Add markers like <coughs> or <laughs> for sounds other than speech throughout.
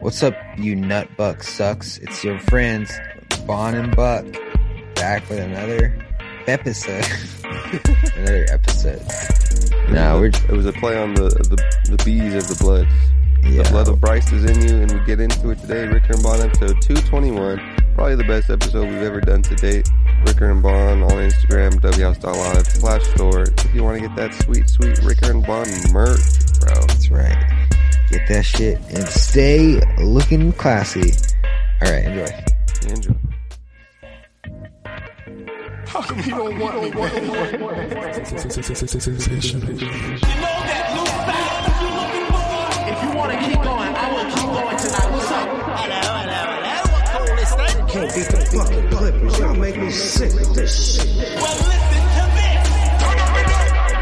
What's up, you nut buck sucks? It's your friends, Bon and Buck, back with another episode. <laughs> another episode. Nah, we're It was a play on the the, the bees of the blood. yeah. The blood of Bryce is in you, and we get into it today. Ricker and Bond episode 221. Probably the best episode we've ever done to date. Ricker and Bond on Instagram, whouse.live slash store. If you want to get that sweet, sweet Ricker and Bond merch, bro. That's right. Get that shit and stay looking classy. All right, enjoy. Enjoy. How come you don't want me, man? You know that new style If you wanna keep going, I will keep going tonight. What's up? Hello, hello, hello. What cool is that? Can't beat the fucking Clippers. Y'all make me sick with this shit. Well, listen to this.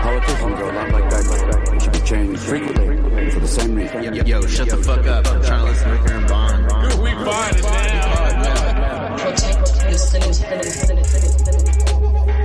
Politicians are a lot like that, like that. They should be changed frequently for the same reason. Yo, shut the fuck up. I'm trying to listen to Ricker and Bond. We find it now. protect the citizens. Ice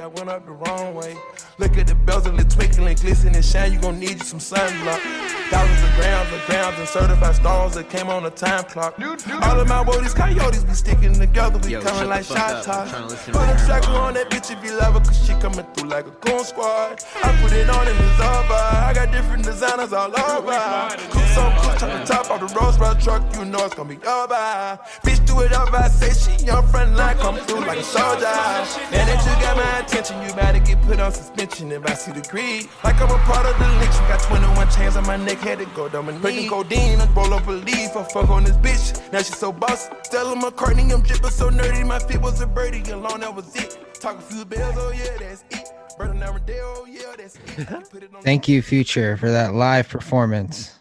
I went up the wrong way. Look at the bezel, the twinkling, glisten and shine, you gon' need you some sunblock. Thousands of grams of grams and certified stars that came on the time clock. All of my woodies, coyotes be sticking together, we Yo, coming like fuck shot up. I'm trying toss. Put to a tracker on that bitch if you love her, cause she coming through like a goon squad. I put it on in the Zaba, I got different designers all over. Cook some cook, chop the top off the Rolls Royce truck, you know it's gonna be over. Bitch, do it up, I say she on front line, come through like a soldier. And that you got my attention, you better get put on suspension if I see the greed. Like I'm a part of the legion, got 21 chains on my neck, had to go down my knee. Breaking codeine, I roll up a leaf, I fuck on this bitch. Now she so bossy. Stella McCartney, I'm dripping so nerdy, my feet was a birdie, alone that was it. Talk a few bells, oh yeah, that's it. Bird on Armadale, oh yeah, that's it. Put it on Thank you, Future, for that live performance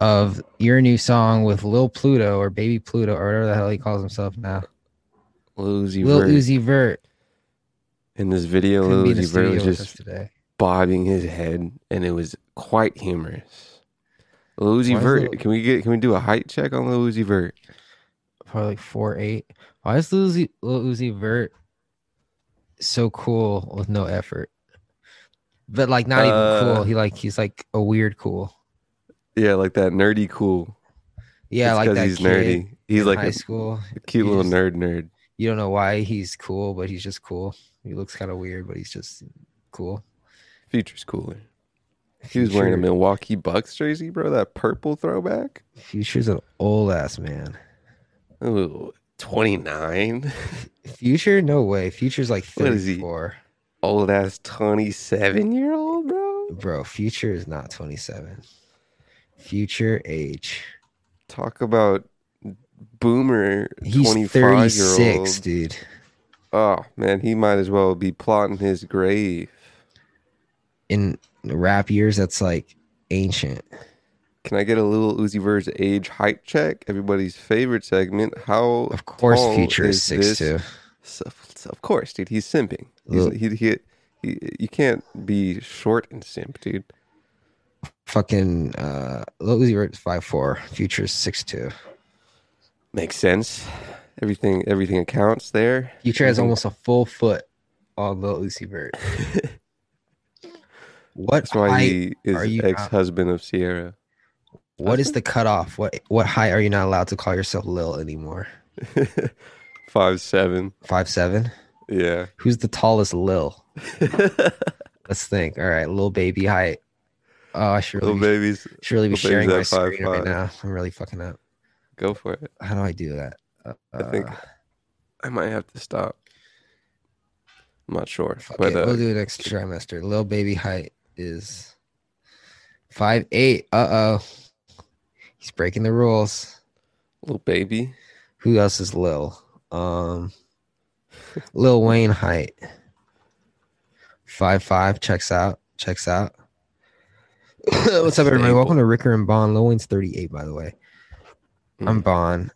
of your new song with Lil Pluto or Baby Pluto or whatever the hell he calls himself now. Lil Uzi Lil Vert. Uzi Vert. In this video, couldn't Lil be in the Uzi Vert was studio with us just today. bobbing his head, and it was quite humorous. Lil Uzi Why is Vert, Lil- can we get can we do a height check on Lil Uzi Vert? Probably like four eight. Why is Lil Uzi, Lil Uzi Vert so cool with no effort? But like not Uh, even cool. He like he's like a weird cool. Yeah, like that nerdy cool. Yeah, It's like that he's nerdy. He's like high a school. cute He little nerd nerd. You don't know why he's cool, but he's just cool. He looks kind of weird, but he's just cool. Future's cooler. He was wearing a Milwaukee Bucks jersey, bro. That purple throwback. Future's an old ass man. Ooh, 29. <laughs> Future, no way. Future's like What is he? 34. Old ass 27 year old, bro. Bro, Future is not 27. Future age. Talk about boomer He's 25 year 36, old. dude. Oh, man, he might as well be plotting his grave. In rap years, that's like ancient. Can I get a little Uzi Vert's age height check? Everybody's favorite segment. How Of course, Future is this? 6'2. So, so of course, dude. He's simping. He's, he, he, he, you can't be short and simp, dude. Fucking uh Lil Uzi Vert's 5'4. Future's 6'2. Makes sense. Everything, everything accounts there. Future has almost a full foot on Lil Uzi Vert. <laughs> what That's why height he is ex-husband of Ciara. What is the cutoff? What what height are you not allowed to call yourself Lil anymore? <laughs> Five seven. Five seven. Yeah. Who's the tallest Lil? <laughs> Let's think. All right, little baby height. Oh, I should really, be, babies, should really be sharing my at screen right now. I'm really fucking up. go for it. How do I do that? Uh, I think I might have to stop. I'm not sure, fuck but uh, we'll do it next trimester. Little baby height is five eight. Uh oh, he's breaking the rules. little baby. Who else is Lil? Um, <laughs> Lil Wayne height. Five five checks out. Checks out. <coughs> What's up, everybody? Welcome to Ricker and Bond. Lil Wayne's thirty eight, by the way. I'm Bond.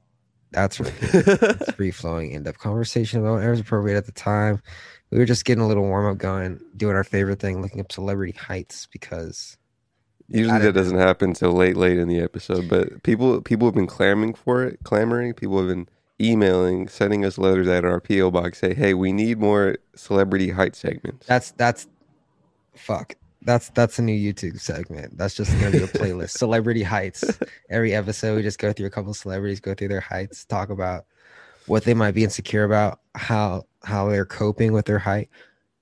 That's <laughs> free flowing in depth conversation about whatever's appropriate at the time. We were just getting a little warm up going, doing our favorite thing, looking up celebrity heights because Usually that doesn't happen till late, late in the episode. But people, people have been clamoring for it, clamoring. People have been emailing, sending us letters at our PO box, say, "Hey, we need more celebrity height segments." That's that's fuck. That's that's a new YouTube segment. That's just gonna be a <laughs> playlist. Celebrity heights. Every episode, we just go through a couple celebrities, go through their heights, talk about what they might be insecure about, how how they're coping with their height.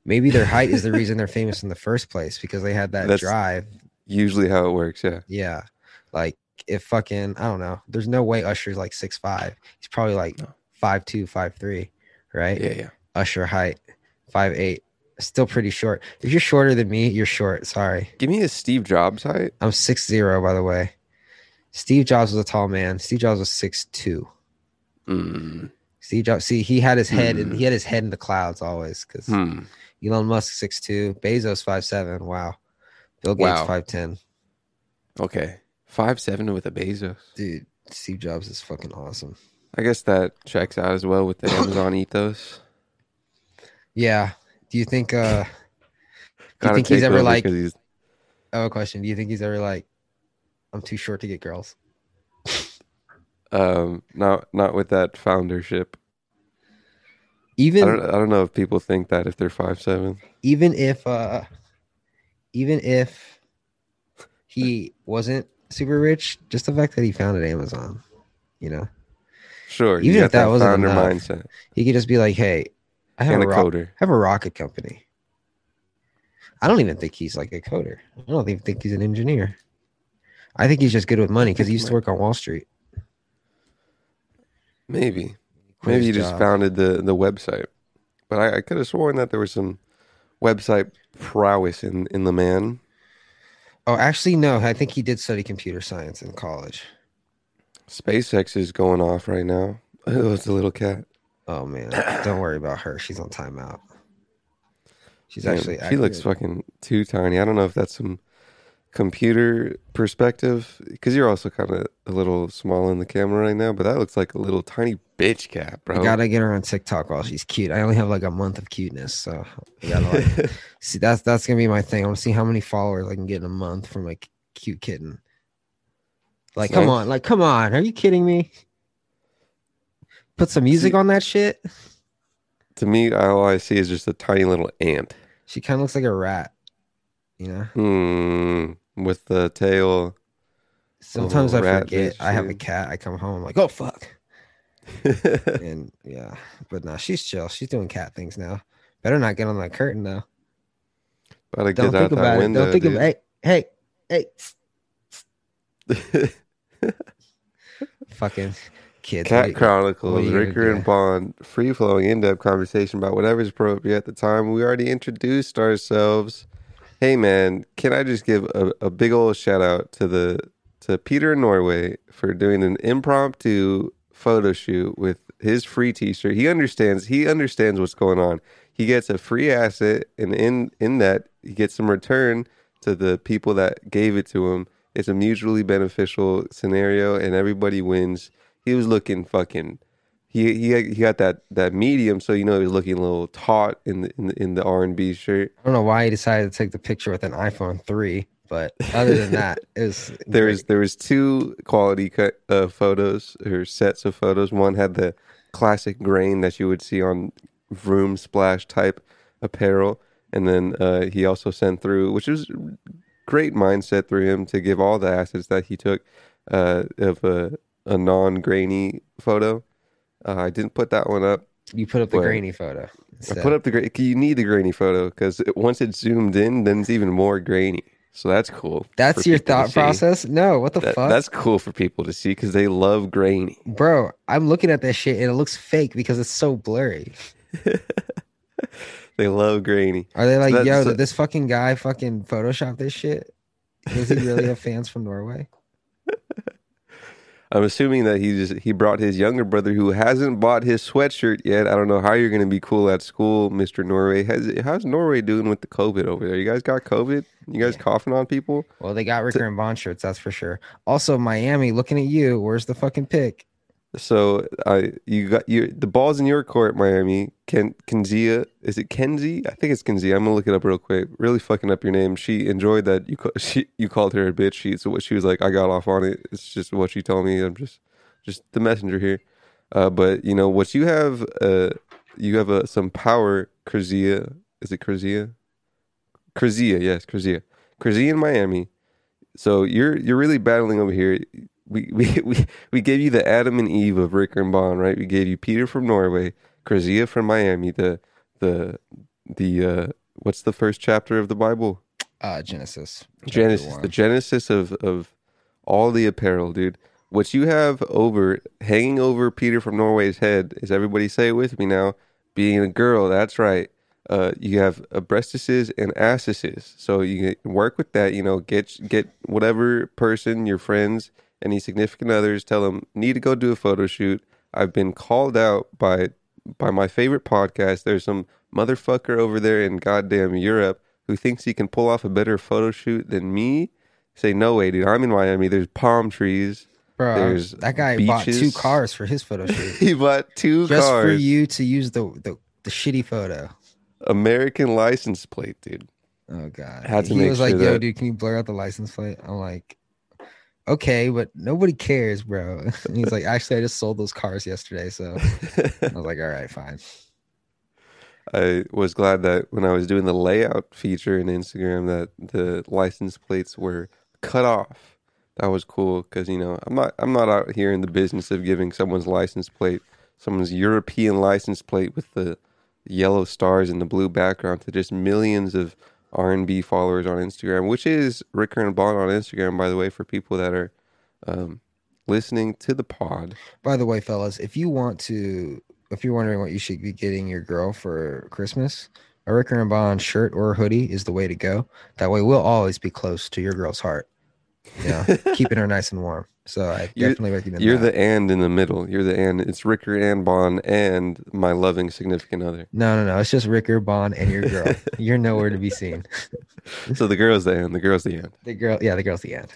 Maybe their height is the reason they're <laughs> famous in the first place because they had that That's- drive. Usually, how it works, yeah. Yeah, like if fucking I don't know. There's no way Usher's like six five. He's probably like No. five two, five three, right? Yeah, yeah. Usher height five eight. Still pretty short. If you're shorter than me, you're short. Sorry. Give me a Steve Jobs height. I'm six zero, by the way. Steve Jobs was a tall man. Steve Jobs was six two. Mm. Steve Jobs, see, he had his head and he had his head in the clouds always because Hmm. Elon Musk six two, Bezos five seven. Wow, Bill Gates Wow. five ten. Okay, five seven with a Bezos. Dude, Steve Jobs is fucking awesome. I guess that checks out as well with the <coughs> Amazon ethos. Yeah. Do you think? uh Do you <coughs> think he's ever like? he's a question. Do you think he's ever like? I'm too short to get girls. Um not not with that foundership. I Even don't I don't know if people think that if they're five seven. even if uh even if he wasn't super rich just the fact that he founded amazon you know Sure, Even if got that wasn't enough. mindset he could just be like hey i have and a, a ro- coder. I have a rocket company i don't even think he's like a coder i don't even think he's an engineer i think he's just good with money because he used to work on wall street Maybe. Maybe you he just job. founded the the website. But I, I could have sworn that there was some website prowess in in the man. oh actually no i think he did study computer science in college SpaceX is going off right now. <laughs> Oh, it's a little cat. oh man don't worry about her she's on timeout she's Damn, actually she looks fucking too tiny. I don't know if that's some computer perspective because you're also kind of a little small in the camera right now. But that looks like a little tiny bitch cat, bro. I gotta get her on TikTok while she's cute. I only have like a month of cuteness, so gotta like <laughs> see that's that's gonna be my thing. I want to see how many followers I can get in a month from a cute kitten. Like, come on, like, come on, are you kidding me? Put some music See- on that shit. to me, all I see is just a tiny little ant. She kind of looks like a rat, you know. Hmm. With the tail. Sometimes I forget I have a cat. I come home, I'm like, oh fuck, <laughs> and yeah, but no, she's chill. She's doing cat things now. Better not get on that curtain though. Gotta Don't get out think that about it. window. Don't think dude. about. Hey, hey, hey. <laughs> Fucking kids. Cat Chronicles, what are you gonna Ricker and? Bond, free flowing, in depth conversation about whatever's appropriate at the time. We already introduced ourselves. Hey man, can I just give a, a big old shout out to the to Peter Norway for doing an impromptu photo shoot with his free t-shirt. He understands he understands what's going on. He gets a free asset and in in that he gets some return to the people that gave it to him. It's a mutually beneficial scenario and everybody wins. He was looking fucking he he he got that that medium so you know he was looking a little taut in the in the, in the R&B shirt. I don't know why he decided to take the picture with an iPhone three, but other than that, <laughs> it was There great. was there was two quality cut uh, photos or sets of photos. One had the classic grain that you would see on Vroom Splash type apparel, and then uh, he also sent through, which was great mindset through him to give all the assets that he took uh, of a, a non grainy photo. Uh, I didn't put that one up. you put up the grainy photo. I put up the grainy. you need the grainy photo because once it's zoomed in, then it's even more grainy. So that's cool. That's your thought process? No, what the That- fuck, that's cool for people to see because they love grainy. bro? I'm looking at that shit and it looks fake because it's so blurry. <laughs> They love grainy. Are they like, that's- yo, so- did this fucking guy fucking Photoshop this shit? Does he really have <laughs> fans from Norway? I'm assuming that he just he brought his younger brother who hasn't bought his sweatshirt yet. I don't know how you're going to be cool at school, Mister Norway. Has, how's Norway doing with the COVID over there? You guys got COVID? You guys coughing on people? Well, they got Ricker and Bond shirts, that's for sure. Also, Miami, looking at you. Where's the fucking pick? So I you got your the ball's in your court, Miami. Ken Kenzia, is it Kenzie? I think it's Kenzie. I'm gonna look it up real quick. Really fucking up your name. She enjoyed that you <laughs> she you called her a bitch. She so what she was like. I got off on it. It's just what she told me. I'm just just the messenger here. Uh, but you know what you have. Uh, you have uh, some power, Krzia. Is it Krzia? Krzia, yes, Krzia. Krzia in Miami. So you're you're really battling over here. We <laughs> we we, we gave you the Adam and Eve of Ricker and Bond, right? We gave you Peter from Norway, Krzia from Miami, the the the uh what's the first chapter of the Bible? Uh, Genesis. Genesis, the genesis of of all the apparel, dude. What you have over hanging over Peter from Norway's head is everybody say it with me now. Being a girl, that's right. Uh, you have breastises and assises, so you can work with that. You know, get get whatever person, your friends, any significant others, tell them need to go do a photo shoot. I've been called out by by my favorite podcast. There's some motherfucker over there in goddamn Europe who thinks he can pull off a better photo shoot than me. Say no way, dude. I'm in Miami. There's palm trees. Bro, There's that guy bought two cars for his photo <laughs> shoot. He bought two just cars. for you to use the, the the shitty photo. American license plate, dude. Oh god. Had to he was like, sure "Yo, dude, can you blur out the license plate?" I'm like, "Okay, but nobody cares, bro." <laughs> And he's like, "Actually, I just sold those cars yesterday." So I was <laughs> like, "All right, fine." I was glad that when I was doing the layout feature in Instagram that the license plates were cut off. That was cool because you know I'm not I'm not out here in the business of giving someone's license plate, someone's European license plate with the yellow stars and the blue background to just millions of R&B followers on Instagram, which is Ricker and Bond on Instagram, by the way, for people that are um, listening to the pod. By the way, fellas, if you want to, if you're wondering what you should be getting your girl for Christmas, a Ricker and Bond shirt or hoodie is the way to go. That way, we'll always be close to your girl's heart. You <laughs> know, keeping her nice and warm. So I You're- definitely recommend You're that. the and in the middle. You're the and. It's Ricker and Bond and my loving significant other. No, no, no. It's just Ricker, Bond, and your girl. <laughs> You're nowhere to be seen. <laughs> So the girl's the and. The girl's the and. The girl, yeah, the girl's the end.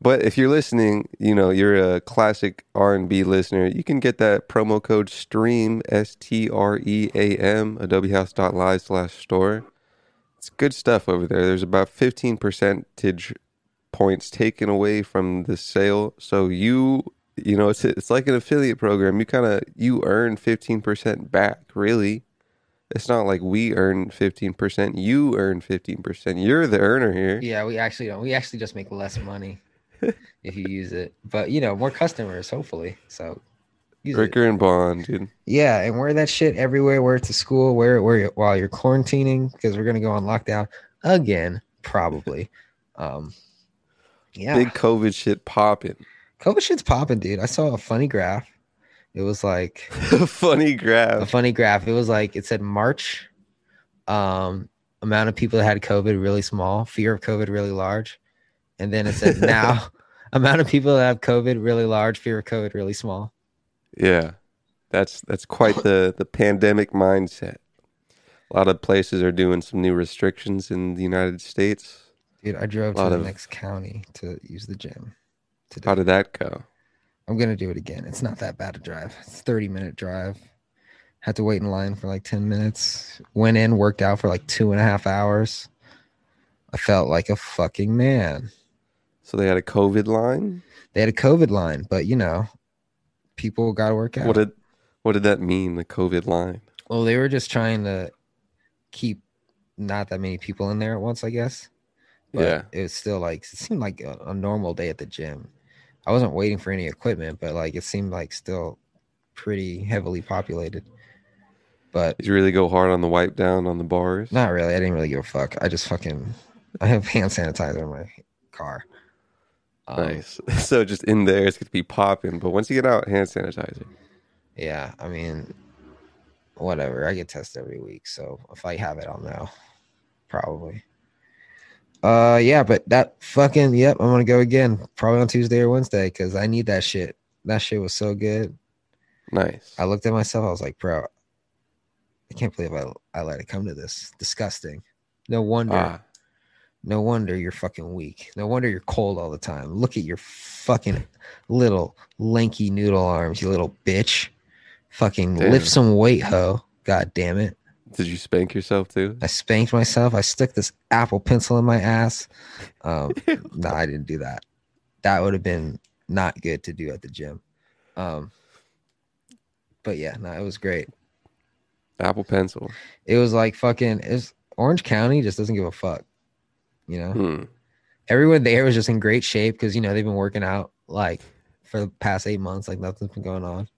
But if you're listening, you know you're a classic R and B listener. You can get that promo code Stream S T R E A M adobehouse.live slash store. It's good stuff over there. There's about 15 percentage points taken away from the sale. So you you know it's it's like an affiliate program. You kind of you earn 15% back, really. It's not like we earn 15%, you earn 15%. You're the earner here. Yeah, we actually don't. We actually just make less money <laughs> if you use it. But you know, more customers, hopefully. So it. Ricker and Bond, dude. Yeah, and wear that shit everywhere. Wear it to school. Wear it wear it while you're quarantining because we're gonna go on lockdown again, probably. <laughs> Um, yeah, Big COVID shit popping. COVID shit's popping, dude. I saw a funny graph. It was like a <laughs> Funny graph. a funny graph. It was like it said March, um, amount of people that had COVID really small, fear of COVID really large, and then it said <laughs> now amount of people that have COVID really large, fear of COVID really small. Yeah. That's that's quite the <laughs> the pandemic mindset. A lot of places are doing some new restrictions in the United States. Dude, I drove to the of- next county to use the gym. Today. How did that go? I'm gonna do it again. It's not that bad a drive. It's 30 minute drive. Had to wait in line for like 10 minutes. Went in, worked out for like two and a half hours. I felt like a fucking man. So they had a COVID line? They had a COVID line, but you know, people got to work out. What did what did that mean, the COVID line? well, they were just trying to keep not that many people in there at once, I guess. But Yeah. it was still like it seemed like a, a normal day at the gym. I wasn't waiting for any equipment, but like it seemed like still pretty heavily populated. But Did you really go hard on the wipe down on the bars? not really. I didn't really give a fuck. I just fucking <laughs> I have hand sanitizer in my car. Um, Nice. <laughs> So just in there it's gonna be popping. But once you get out, hand sanitizer. Yeah, I mean, whatever. I get tested every week, so if I have it, I'll know. Probably. Uh, yeah, but that fucking yep. I'm gonna go again, probably on Tuesday or Wednesday, because I need that shit. That shit was so good. Nice. I looked at myself. I was like, bro, I can't believe I I let it come to this. Disgusting. No wonder. Ah, No wonder you're fucking weak. No wonder you're cold all the time. Look at your fucking little lanky noodle arms, you little bitch. Fucking Damn. lift some weight, ho. God damn it. Did you spank yourself too? I spanked myself. I stuck this Apple pencil in my ass. Um, <laughs> no, I didn't do that. That would have been not good to do at the gym. Um, but yeah, no, it was great. Apple Pencil. It was like fucking. It's Orange County just doesn't give a fuck. You know, Hmm. everyone there was just in great shape because you know they've been working out like for the past eight months, like nothing's been going on.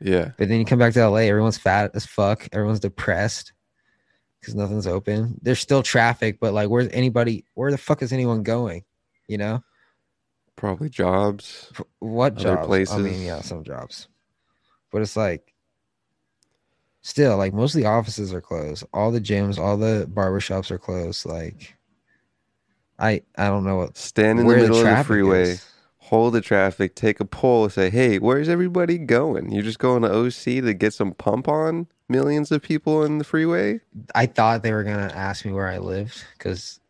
Yeah. But then you come back to LA, everyone's fat as fuck. Everyone's depressed because nothing's open. There's still traffic, but like, where's anybody? Where the fuck is anyone going? You know, Probably jobs. What jobs? I mean, yeah, some jobs, but it's like still like most of the offices are closed. All the gyms, all the barbershops are closed. Like, I I don't know what Stand in the middle of the freeway. is. Hold the traffic, take a poll, say, "Hey, where's everybody going? You're just going to OC to get some pump on millions of people in the freeway?" I thought they were gonna ask me where I lived because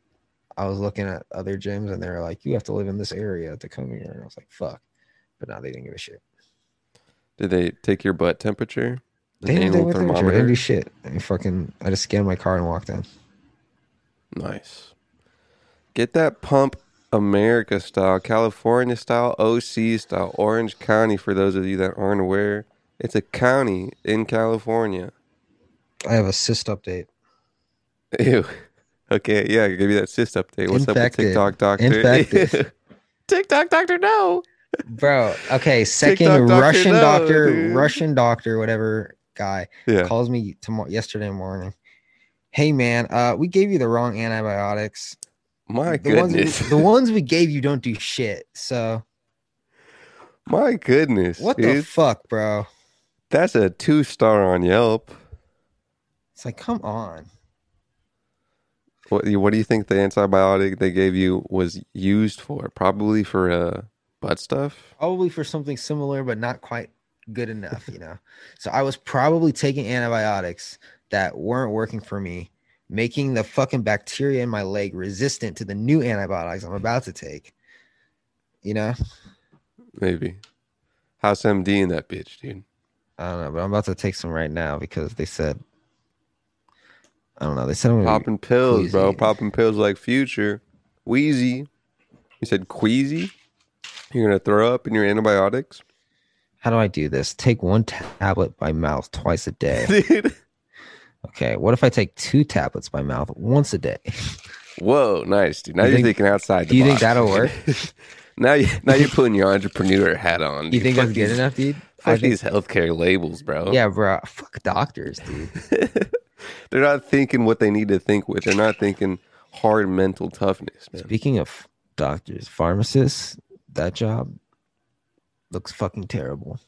I was looking at other gyms and they were like, "You have to live in this area to come here," and I was like, "Fuck," but now they didn't give a shit. Did they take your butt temperature? They didn't anal anything. They didn't do shit. I fucking, I just scanned my car and walked in. Nice. Get that pump America style, California style, OC style, Orange County for those of you that aren't aware. It's a county in California. I have a cyst update. Ew. <laughs> Okay, yeah, give me that cyst update. What's up with Infected. TikTok doctor? Infected. <laughs> TikTok doctor, no. Bro, okay, <laughs> second TikTok doctor, Russian no, doctor. Russian doctor, whatever guy Yeah. calls me tomorrow yesterday morning. Hey man, uh, we gave you the wrong antibiotics. My the ones, goodness. we, the ones we <laughs> gave you don't do shit. So My goodness. what the fuck, bro? That's a two star on Yelp. It's like, come on. What, what do you think the antibiotic they gave you was used for? Probably for uh, butt stuff. Probably for something similar, but not quite good enough, you know. <laughs> So I was probably taking antibiotics that weren't working for me, making the fucking bacteria in my leg resistant to the new antibiotics I'm about to take. You know, Maybe. How's MD in that bitch, dude. I don't know, but I'm about to take some right now because they said, I don't know, they said I'm Popping pills, bro. Popping pills like Future. Wheezy. You said queasy? You're going to throw up in your antibiotics? how do I do this? Take one tablet by mouth twice a day. <laughs> Dude. Okay, what if I take two tablets by mouth once a day? Whoa, nice, dude. Now You you are think- thinking outside the do you think that'll work? <laughs> now, you, now you're putting your entrepreneur hat on. You dude. think Fuck that's good these- enough, dude? I Fuck think- these healthcare labels, bro. Yeah, bro. Fuck doctors, dude. <laughs> They're not thinking what they need to think with. They're not thinking hard mental toughness, man. Speaking of doctors, pharmacists, that job looks fucking terrible.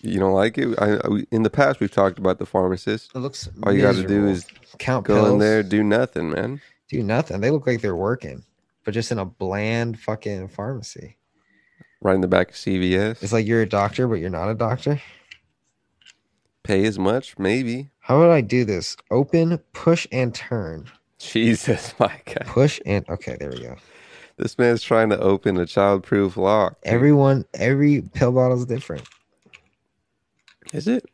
You don't like it? I, I, in the past, we've talked about the pharmacist. It looks. All you got to do is count go pills, in there, do nothing, man. do nothing. They look like they're working, but just in a bland fucking pharmacy. Right in the back of CVS. It's like you're a doctor, but you're not a doctor. Pay as much, maybe. How would I do this? Open, push, and turn. Jesus, <laughs> my God. Push and okay, there we go. This man's trying to open a childproof lock. Everyone, every pill bottle is different. Is it?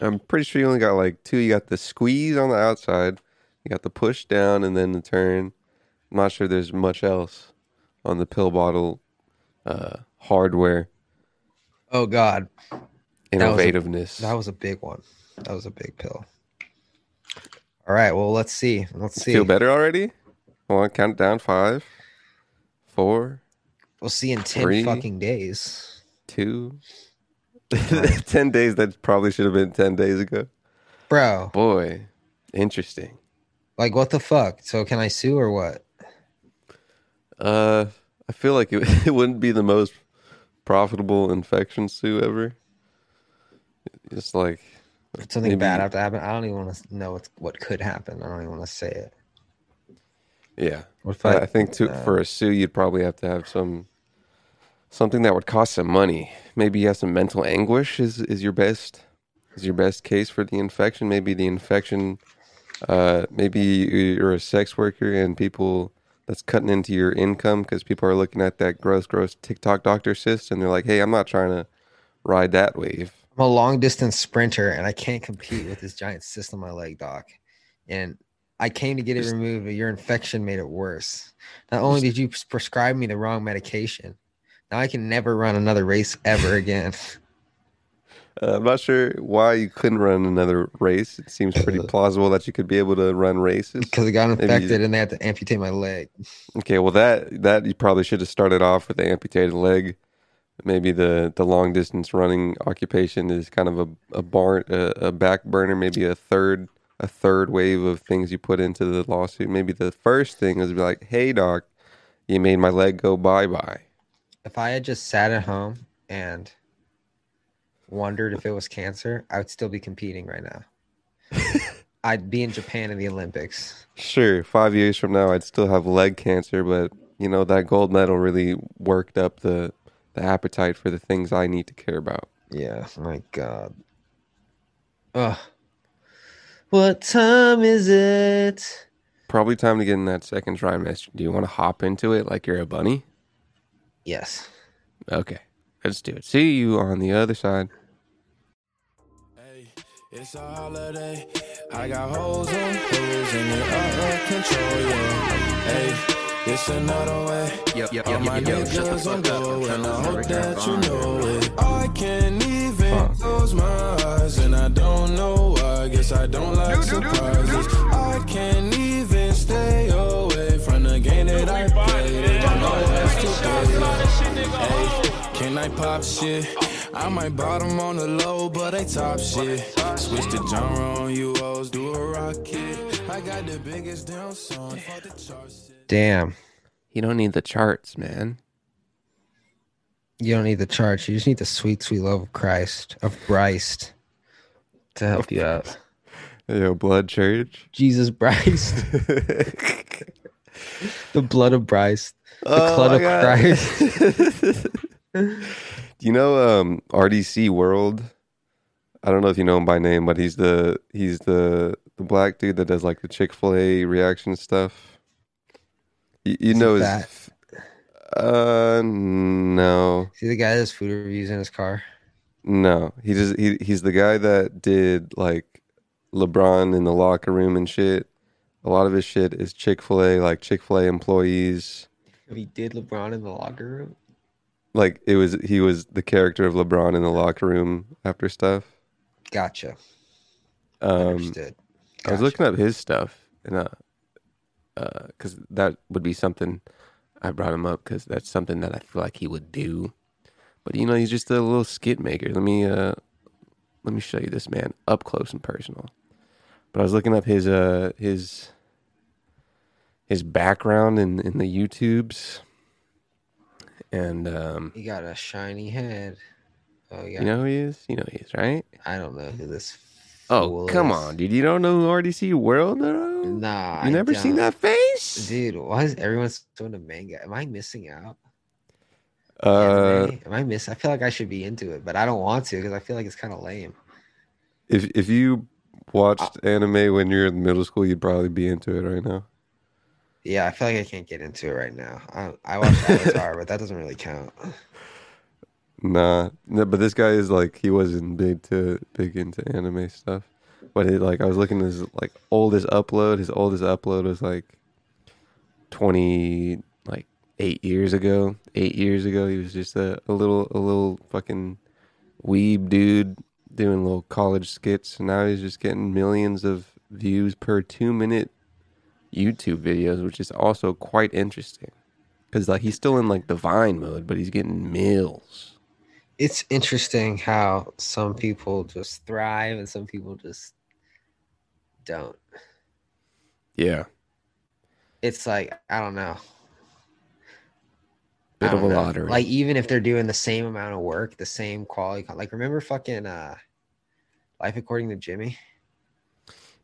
I'm pretty sure you only got like two. You got the squeeze on the outside, you got the push down, and then the turn. I'm not sure there's much else on the pill bottle uh, hardware Oh God, was a- innovativeness. that was a big one. That was a big pill. All right, well let's see. Let's see. Feel better already? Hold on, count down five, four, We'll see in ten Three. fucking days. two, <laughs> ten days. That probably should have been ten days ago. Bro, Boy, interesting. like what the fuck? So can I sue or what? Uh, I feel like it, <laughs> it wouldn't be the most profitable infection sue ever. It's like something Maybe- bad have to happen. I don't even want to know what what could happen. I don't even want to say it. yeah. What if I, I, I think to, uh, for a sue, you'd probably have to have some something that would cost some money. Maybe you have some mental anguish. Is is your best is your best case for the infection? Maybe the infection. Uh, maybe you're a sex worker and people that's cutting into your income because people are looking at that gross, gross TikTok doctor cyst and they're like, "Hey, I'm not trying to ride that wave." I'm a long distance sprinter and I can't compete with this giant cyst on my leg, doc. And I came to get it removed, but your infection made it worse. Not only did you prescribe me the wrong medication, now I can never run another race ever again. <laughs> Uh, I'm not sure why you couldn't run another race. It seems pretty <laughs> plausible that you could be able to run races. because it got infected and they had to amputate my leg. <laughs> Okay, well that that you probably should have started off with the amputated leg. Maybe the the long distance running occupation is kind of a a barn a, a back burner. Maybe a third a third wave of things you put into the lawsuit. Maybe the first thing is be like, "Hey, doc, you made my leg go bye bye." If I had just sat at home and wondered if it was cancer, I would still be competing right now. <laughs> I'd be in Japan in the Olympics. Sure, five years from now, I'd still have leg cancer, but you know that gold medal really worked up the the appetite for the things I need to care about. Yeah, my God. Ugh. What time is it? Probably time to get in that second trimester. Do you want to hop into it like you're a bunny? Yes. Okay, let's do it. See you on the other side. It's a holiday. I got hoes on hoes and they out of control, yeah. Hey, it's another way. Yep, yep, All yep, my yep, yep. Shut the fuck up. I'm trying to I listen to hope Rick that you know it. I can't even close my eyes, and I don't know why. Guess I don't like surprises. I can't even stay away from the game that I play. They don't know that's today. Hey, can I pop shit? I might bottom on the low, but I top shit. Switch the genre on you hoes, do a rocket. I got the biggest damn song, fuck the charts. Damn. You don't need the charts, man. You don't need the charts. You just need the sweet, sweet love of Christ, of Christ, to help you out. <laughs> Yo, blood church. Jesus Christ. <laughs> the blood of Christ. The Oh blood of God. Christ. <laughs> Do you know um, RDC World? I don't know if you know him by name, but he's the he's the the black dude that does like the Chick Fil A reaction stuff. You, you know his fat? uh no See the guy that does food reviews in his car? no he just he he's the guy that did like LeBron in the locker room and shit. A lot of his shit is Chick Fil A, like Chick Fil A employees. He did LeBron in the locker room. Like it was he was the character of LeBron in the locker room after stuff. Gotcha. Um, Understood. I was looking up his stuff, and uh, uh, because that would be something I brought him up because that's something that I feel like he would do. But you know, he's just a little skit maker. Let me uh, let me show you this man up close and personal. But I was looking up his uh his his background in in the YouTubes, and um, He got a shiny head. Oh yeah. you know who he is. You know who he is, right? I don't know who this. Oh, come is. on, dude! You don't know who RDC World? Bro? Nah. you I never seen don't. that face? Dude, why is everyone so into manga? Am I missing out? Uh, Anime? Am I miss? I feel like I should be into it, but I don't want to because I feel like it's kind of lame. if if you watched anime when you're in middle school, you'd probably be into it right now. Yeah, I feel like I can't get into it right now. I I watched <laughs> Avatar, but that doesn't really count. Nah, no, but this guy is like he wasn't big to big into anime stuff. But it, like I was looking at his like oldest upload. His oldest upload was like twenty like eight years ago. Eight years ago, he was just a, a little a little fucking weeb dude doing little college skits. And now he's just getting millions of views per two minute YouTube videos, which is also quite interesting. Cause like he's still in like the Vine mode, but he's getting mills. It's interesting how some people just thrive and some people just don't. Yeah. It's like I don't know. I Bit of a know. lottery. Like even if they're doing the same amount of work, the same quality, like remember fucking uh, Life According to Jimmy?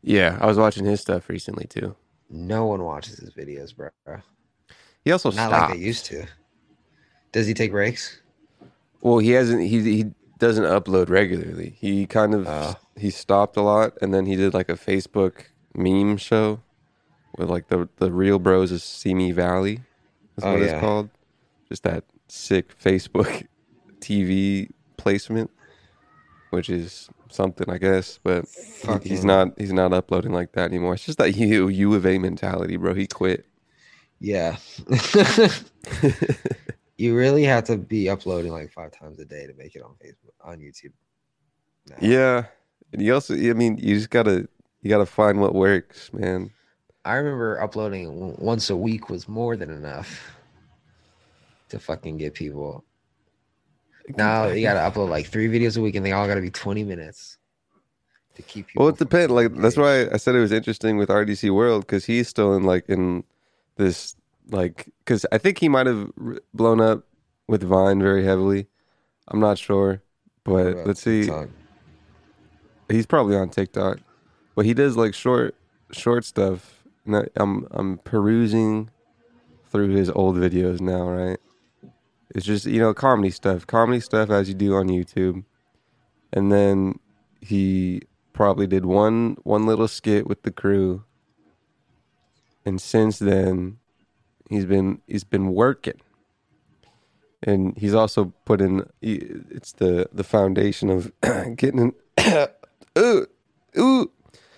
yeah, I was watching his stuff recently too. No one watches his videos, bro. He also Not stopped. like they used to. Does he take breaks? Well, he hasn't. He he doesn't upload regularly. He kind of Oh. he stopped a lot, and then he did like a Facebook meme show, with like the the real bros of Simi Valley. That's Oh, what yeah. it's called. Just that sick Facebook <laughs> TV placement, which is something I guess. But he- he's not he's not uploading like that anymore. It's just that U U of A mentality, bro. He quit. Yeah. <laughs> <laughs> you really have to be uploading like five times a day to make it on Facebook, on YouTube. Yeah, and you also I mean you just gotta you gotta find what works, man. I remember uploading once a week was more than enough to fucking get people. Now you gotta upload like three videos a week, and they all gotta be twenty minutes to keep. Well, it depends. Like that's why I said it was interesting with RDC World because he's still in like in this like because I think he might have blown up with Vine very heavily. I'm not sure, but let's see. TikTok? He's probably on TikTok, but he does like short short stuff. And I'm I'm perusing through his old videos now, right? It's just you know comedy stuff, comedy stuff as you do on YouTube, and then he probably did one one little skit with the crew, and since then, he's been he's been working, and he's also put in it's the the foundation of <coughs> getting an <coughs> ooh ooh.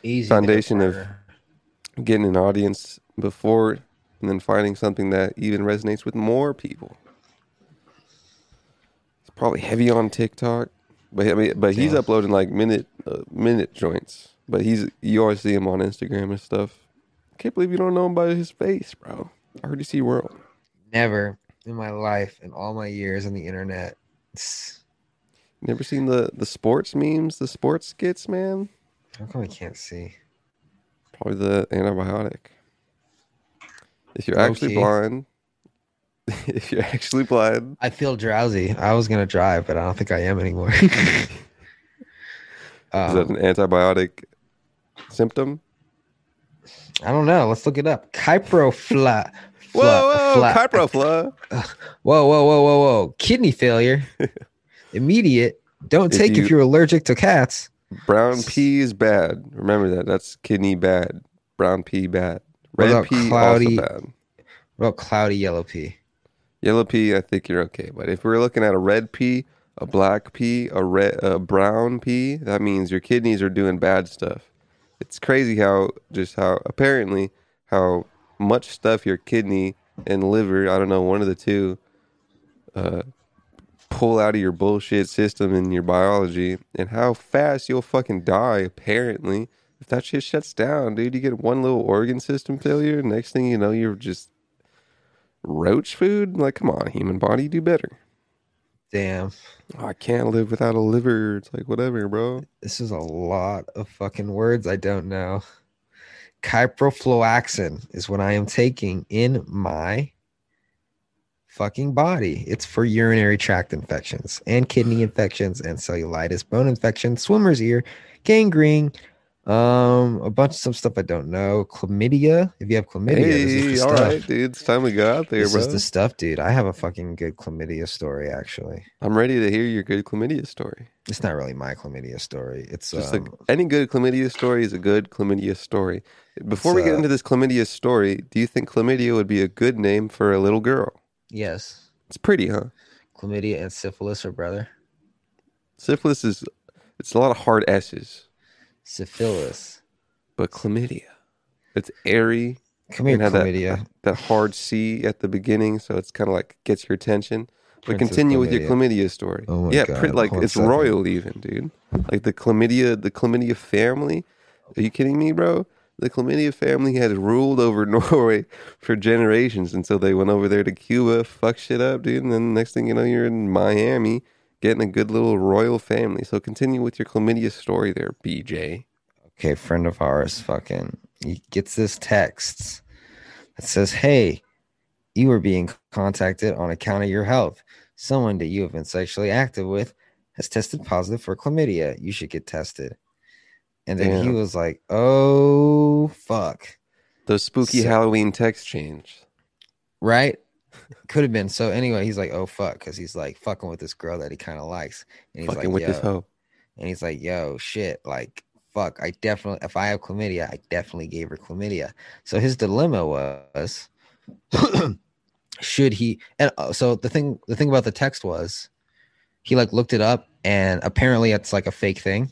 Easy foundation of- getting an audience before and then finding something that even resonates with more people. Probably heavy on TikTok, but I mean, but he's Yeah. uploading like minute uh, minute joints. But he's you always see him on Instagram and stuff. Can't believe you don't know him by his face, bro. RDC World. Never in my life, in all my years on the internet. it's- Never seen the the sports memes, the sports skits, man. How come I can't see? Probably the antibiotic. If you're actually blind, <laughs> if you're actually blind, I feel drowsy. I was gonna drive, but I don't think I am anymore. <laughs> Is that um, an antibiotic symptom? I don't know. Let's look it up. Kyprofla. Whoa, <laughs> whoa, fla-. Whoa, whoa, whoa, whoa, whoa. Kidney failure. Immediate. Don't If take you- if you're allergic to cats. Brown pea is bad. Remember that. That's kidney bad. Brown pea bad. Red pea cloudy- also bad. What about cloudy yellow pea? Yellow pea, I think you're okay. But if we're looking at a red pea, a black pea, a red, a brown pea, that means your kidneys are doing bad stuff. It's crazy how just how apparently how much stuff your kidney and liver, I don't know, one of the two, uh, pull out of your bullshit system in your biology, and how fast you'll fucking die. Apparently, if that shit shuts down, dude, you get one little organ system failure. Next thing you know, you're just roach food. Like, come on, human body, do better. Damn. Oh, I can't live without a liver. It's like whatever, bro. This is a lot of fucking words I don't know. Kyprofloxacin is what I am taking in my fucking body. It's for urinary tract infections and kidney infections and cellulitis, bone infection, swimmer's ear, gangrene, um, a bunch of some stuff I don't know. Chlamydia. If you have chlamydia, this is hey, the all stuff. right, dude. It's time we go out there, This bro. is the stuff, dude. I have a fucking good chlamydia story, actually. I'm ready to hear your good chlamydia story. It's not really my chlamydia story. It's Just um, like any good chlamydia story is a good chlamydia story. Before we get uh, into this chlamydia story, do you think chlamydia would be a good name for a little girl? yes, It's pretty, huh? chlamydia and syphilis are brother. Syphilis is it's a lot of hard S's, Syphilis. but chlamydia, it's airy. Come here, and have that, chlamydia. that hard C at the beginning, so it's kind of like gets your attention. But Princess continue with your chlamydia. chlamydia story. Oh my yeah, God, pri- like it's second. royal even, dude. Like the chlamydia, the chlamydia family. Are you kidding me, bro? The chlamydia family has ruled over <laughs> Norway for generations until they went over there to Cuba, fuck shit up, dude. And then next thing you know, you're in Miami getting a good little royal family. So continue with your chlamydia story there, BJ. Okay, friend of ours, fucking, he gets this text that says, "Hey, you are being contacted on account of your health. Someone that you have been sexually active with has tested positive for chlamydia. You should get tested." And then he was like, "Oh fuck." Those spooky So- Halloween text change. right? Could have been. So anyway, he's like, "Oh fuck," because he's like fucking with this girl that he kind of likes, and he's Fucking like, with this "Yo," hoe. and he's like, "Yo, shit, like, fuck, I definitely if I have chlamydia, I definitely gave her chlamydia. So his dilemma was <clears throat> should he and uh, so the thing the thing about the text was he like looked it up and apparently it's like a fake thing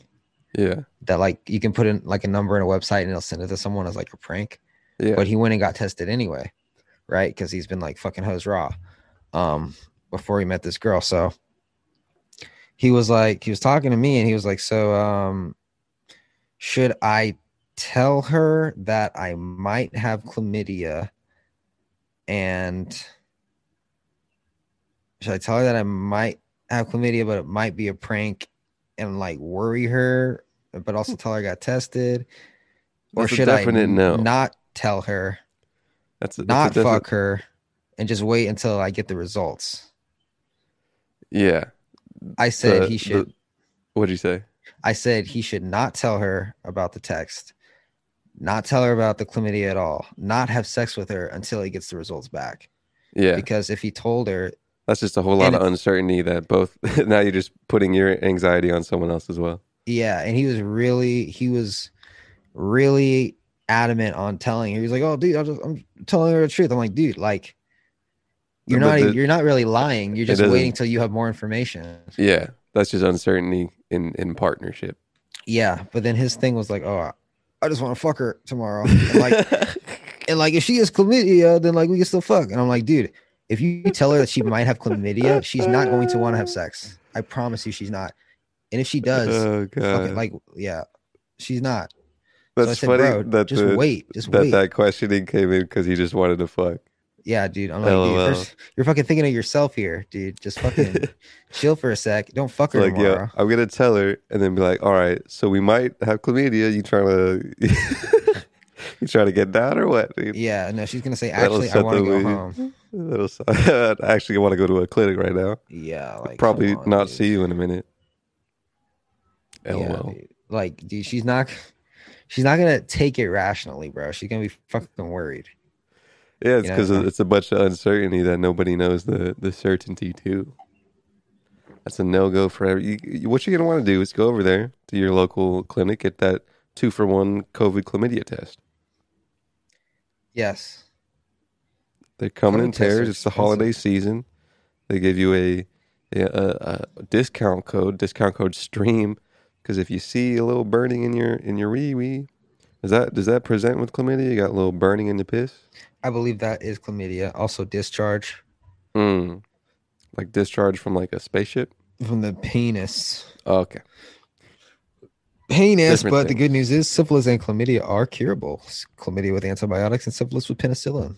Yeah. that like you can put in like a number in a website and it'll send it to someone as like a prank. Yeah. But he went and got tested anyway, right? Because he's been like fucking hose raw um before he met this girl. So he was like, he was talking to me and he was like, So um should I tell her that I might have chlamydia and should I tell her that I might have chlamydia, but it might be a prank and like worry her, but also tell her I got tested? Or That's a should I no. not tell her, That's a, that's a not fuck her, and just wait until I get the results? Yeah. I said The- he the- should. What'd you say? I said he should not tell her about the text, not tell her about the chlamydia at all, not have sex with her until he gets the results back. Yeah. Because if he told her, That's just a whole lot of uncertainty that both <laughs> now you're just putting your anxiety on someone else as well. yeah, and he was really, he was really adamant on telling her. He's like, "Oh, dude, I'm, just, I'm telling her the truth." I'm like, "Dude, like, you're But not, the- you're not really lying. You're just waiting till you have more information." Yeah. That's just uncertainty in in partnership. Yeah, but then his thing was like, "Oh, I just want to fuck her tomorrow." <laughs> And like, and like, if she has chlamydia, then like we can still fuck. And I'm like, dude, if you tell her that she might have chlamydia, she's not going to want to have sex. I promise you, she's not. And if she does, oh god. like, yeah, she's not. So That's said, funny that just the, wait, just that wait. that questioning came in because he just wanted to fuck. Yeah, dude. I'm like, dude, first, you're fucking thinking of yourself here, dude. Just fucking <laughs> chill for a sec. Don't fuck her like, yeah. I'm gonna tell her and then be like, all right, so we might have chlamydia. You trying to <laughs> you trying to get down or what? dude? Yeah. no, she's gonna say, actually, I want to go home. <laughs> That'll I actually want to go to a clinic right now. Yeah, like Probably on, not dude. see you in a minute. Yeah, dude. Like, dude, she's not. She's not gonna take it rationally, bro. She's gonna be fucking worried. Yeah, it's You know, because it's a bunch of uncertainty that nobody knows the the certainty too. That's a no go for every. You, what you're gonna want to do is go over there to your local clinic, get that two for one COVID chlamydia test. Yes. They're coming in pairs. It's the holiday season. They give you a, a, a discount code, discount code stream, because if you see a little burning in your in your wee wee, does that does that present with chlamydia? You got a little burning in the piss. I believe that is chlamydia. Also, discharge Mm. Like discharge from like a spaceship. from the penis. Oh, okay. Penis. Different But the good news is syphilis and chlamydia are curable. Chlamydia with antibiotics and syphilis with penicillin.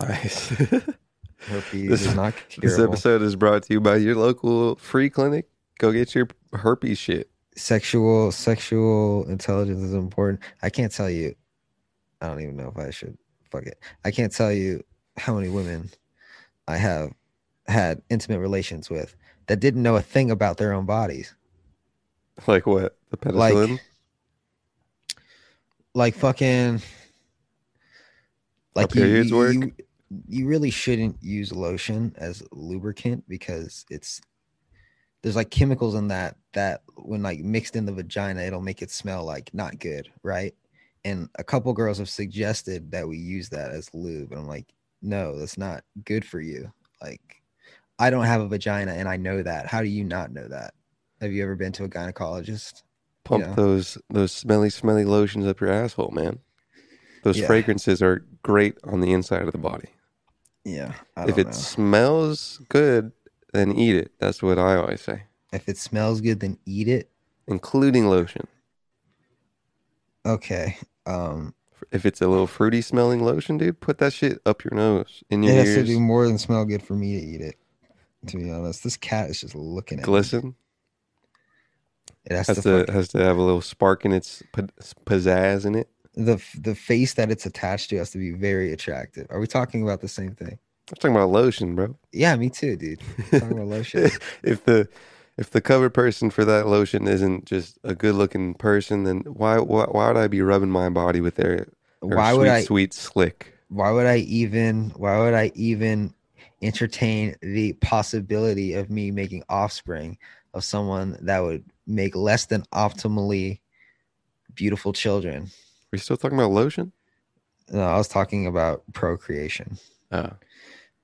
Nice. <laughs> Herpes This- is not this episode is brought to you by your local free clinic. Go get your herpes shit. Sexual sexual intelligence is important. I can't tell you. I don't even know if I should. Fuck it. I can't tell you how many women I have had intimate relations with that didn't know a thing about their own bodies. Like what? The Like- penicillin? like fucking like you, periods you, work? you you really shouldn't use lotion as lubricant because it's there's like chemicals in that that when like mixed in the vagina it'll make it smell like not good right and a couple girls have suggested that we use that as lube and i'm like no that's not good for you like i don't have a vagina and i know that how do you not know that have you ever been to a gynecologist Pump yeah. those those smelly, smelly lotions up your asshole, man. Those Yeah. fragrances are great on the inside of the body. yeah I If it know. smells good, then eat it. That's what I always say, if it smells good then eat it including lotion. Okay. Um, If it's a little fruity smelling lotion, dude, put that shit up your nose, in it your has to do more than smell good for me to eat it. To be honest, this cat is just looking at me. glisten. It has, Has to, to fuck- has to have a little spark in its pizzazz in it. the the face that it's attached to has to be very attractive. Are we talking about the same thing? I'm talking about lotion, bro. Yeah, me too, dude. talking about lotion. <laughs> if the if the cover person for that lotion isn't just a good looking person, then why, why why would I be rubbing my body with their, their Why sweet would I? sweet slick? Why would I even? Why would I even entertain the possibility of me making offspring of someone that would make less than optimally beautiful children. Are we still talking about lotion? No, I was talking about procreation. Oh.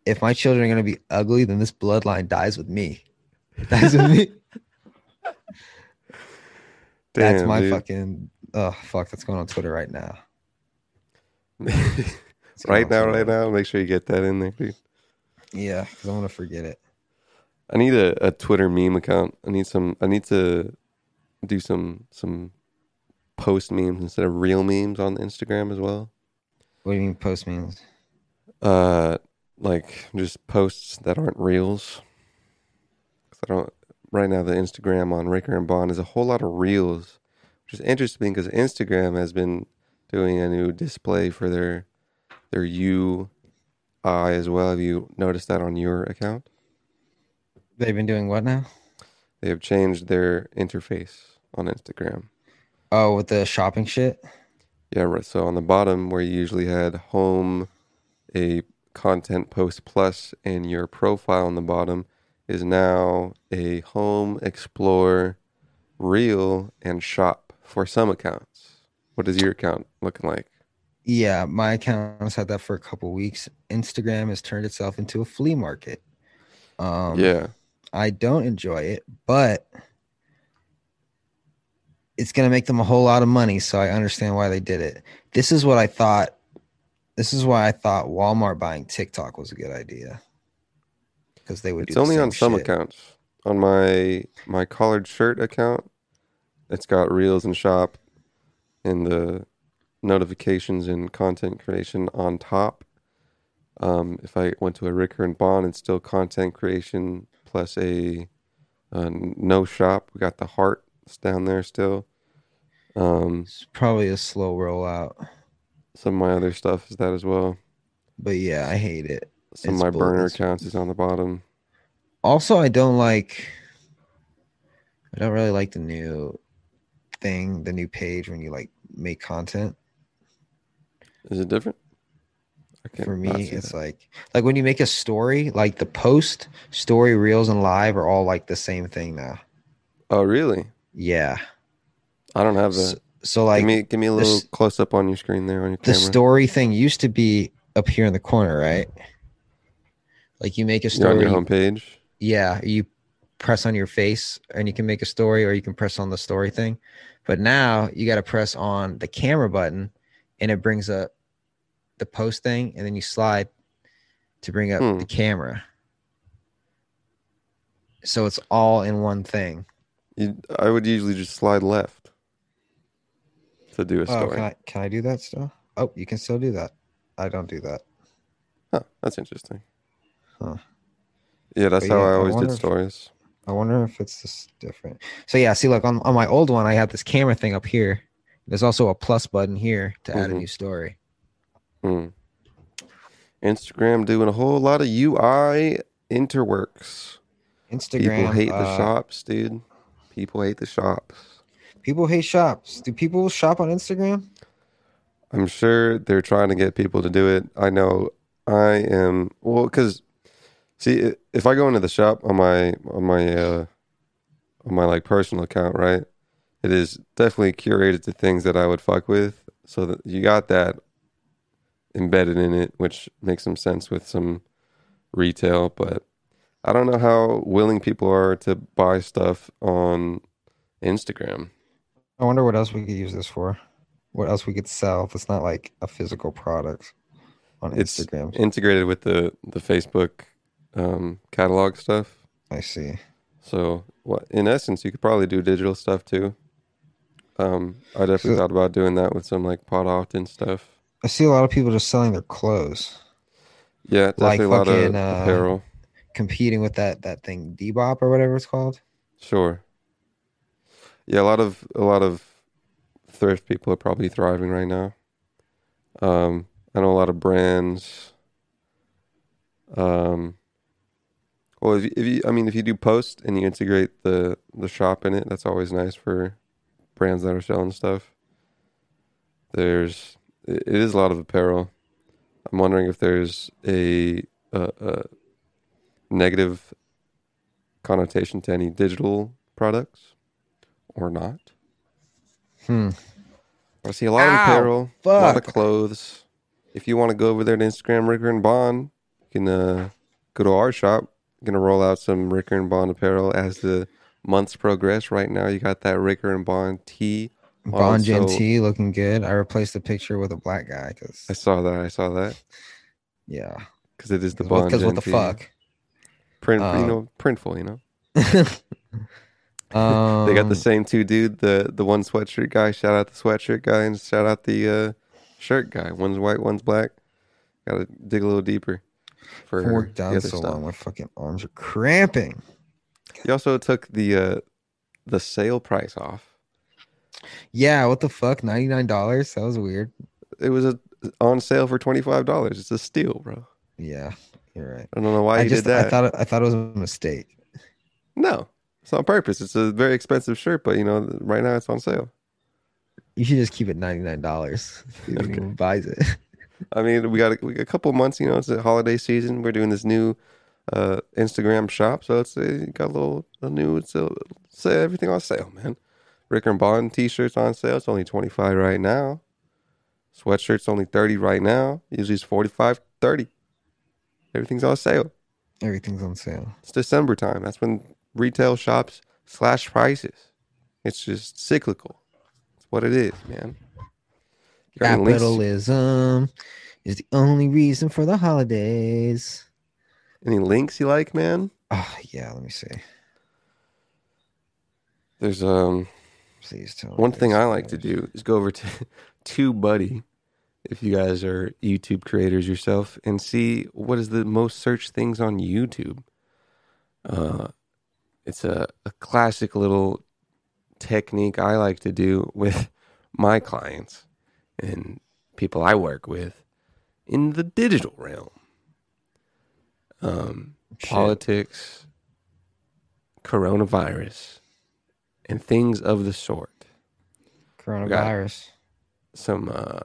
If my children are gonna be ugly, then this bloodline dies with me. It dies with me. <laughs> That's my dude. fucking oh fuck. That's going on Twitter right now. <laughs> Right now, right now. Make sure you get that in there, dude. Yeah, because I'm gonna forget it. I need a, a Twitter meme account. I need some. I need to do some some post memes instead of real memes on Instagram as well. What do you mean post memes? Uh, like just posts that aren't reels. I don't. Right now, the Instagram on Ricker and Bond is a whole lot of reels, which is interesting because Instagram has been doing a new display for their their UI as well. Have you noticed that on your account? They've been doing what now? They have changed their interface on Instagram. Oh, with the shopping shit. Yeah, right. So on the bottom, where you usually had home, a content post plus, and your profile on the bottom is now a home, explore, reel, and shop for some accounts. What is your account looking like? Yeah, my account's had that for a couple weeks. Instagram has turned itself into a flea market. Um, yeah, I don't enjoy it, but it's going to make them a whole lot of money. So I understand why they did it. This is what I thought. This is why I thought Walmart buying TikTok was a good idea because they would. it's only on some accounts. On my my collared shirt account, it's got reels and shop, and the notifications and content creation on top. Um, if I went to a Ricker and Bond, it's still content creation plus a, uh no shop. We got the hearts down there still. Um, It's probably a slow rollout, some of my other stuff is that as well. but yeah, I hate it. Some It's of my bull- burner it's- accounts is on the bottom. Also, I don't like. I don't really like the new thing, the new page when you like make content. Is it different? For me, it's that. like like when you make a story, like the post, story, reels, and live are all like the same thing now. oh really? Yeah. I don't have that. So like give me give me a little s- close up on your screen there on your the camera. story thing used to be up here in the corner, right? Like you make a You're on story. your homepage. yeah, you press on your face and you can make a story or you can press on the story thing. But now you got to press on the camera button and it brings up the post thing and then you slide to bring up Hmm. the camera. So it's all in one thing. You, I would usually just slide left to do a Oh, story. can I can I do that still? Oh, you can still do that. I don't do that. Huh, that's interesting. Huh. Yeah, that's But how yeah, I I always wonder did if- stories. I wonder if it's just different. So yeah, see, look on, on my old one, I had this camera thing up here. There's also a plus button here to add a Mhm. new story. Hmm. Instagram doing a whole lot of UI interworks. Instagram. People hate the uh, shops, dude. People hate the shops. People hate shops. Do people shop on Instagram? I'm sure they're trying to get people to do it. I know I am well because see if I go into the shop on my on my uh on my like personal account, right? It is definitely curated to things that I would fuck with. So that you got that embedded in it, which makes some sense with some retail, but I don't know how willing people are to buy stuff on Instagram. I wonder what else we could use this for. What else we could sell if it's not like a physical product on It's Instagram? integrated with the the Facebook um, catalog stuff. I see. So, what in essence, you could probably do digital stuff too. Um, I definitely So- thought about doing that with some like pot often stuff. I see a lot of people just selling their clothes, Yeah, Like definitely a lot of fucking, uh, apparel. competing with that that thing Depop or whatever it's called. Sure. Yeah, a lot of a lot of thrift people are probably thriving right now. Um, I know a lot of brands. Um, well, if you, if you, I mean, if you do post and you integrate the the shop in it, that's always nice for brands that are selling stuff. There's, it is a lot of apparel. I'm wondering if there's a, a, a negative connotation to any digital products or not. Hmm. I see a lot of apparel, a lot of clothes. If you want to go over there to Instagram Ricker and Bond, you can uh, go to our shop. gonna roll out some Ricker and Bond apparel as the months progress. Right now, you got that Ricker and Bond tee. on, Bond Gen T looking good. I replaced the picture with a black guy because I saw that. I saw that yeah, because it is the because Bond. what, the fuck? Print, you Uh, know, printful. You know, <laughs> um, they got the same two dude. The the one sweatshirt guy. Shout out the sweatshirt guy and shout out the uh, shirt guy. One's white, one's black. Got to dig a little deeper. For worked down so stuff. long. My fucking arms are cramping. He also took the uh, the sale price off. Yeah, what the fuck? Ninety nine dollars. That was weird. It was a, on sale for twenty five dollars. It's a steal, bro. Yeah, you're right. I don't know why I you just did that. I thought it, I thought it was a mistake. no, it's on purpose. It's a very expensive shirt, but you know, right now it's on sale. You should just keep it ninety nine dollars. <laughs> Okay. buys it. I mean, we got a, we got a couple months. You know, it's a holiday season. We're doing this new uh, Instagram shop, so it's uh, got a little a new. It's a, say everything on sale, man. Ricker and Bond t-shirts on sale. It's only twenty five right now. Sweatshirts only thirty right now. Usually it's 45 30 Everything's on sale. Everything's on sale. It's December time. That's when retail shops slash prices. It's just cyclical. It's what it is, man. You got any links? Capitalism is the only reason for the holidays. Any links you like, man? Oh yeah, let me see. There's um Please tell me. one thing I like to do is go over to <laughs> TubeBuddy if you guys are YouTube creators yourself and see what is the most searched things on YouTube. Uh it's a, a classic little technique I like to do with my clients and people I work with in the digital realm. Um, politics, coronavirus, and things of the sort. coronavirus. Some uh,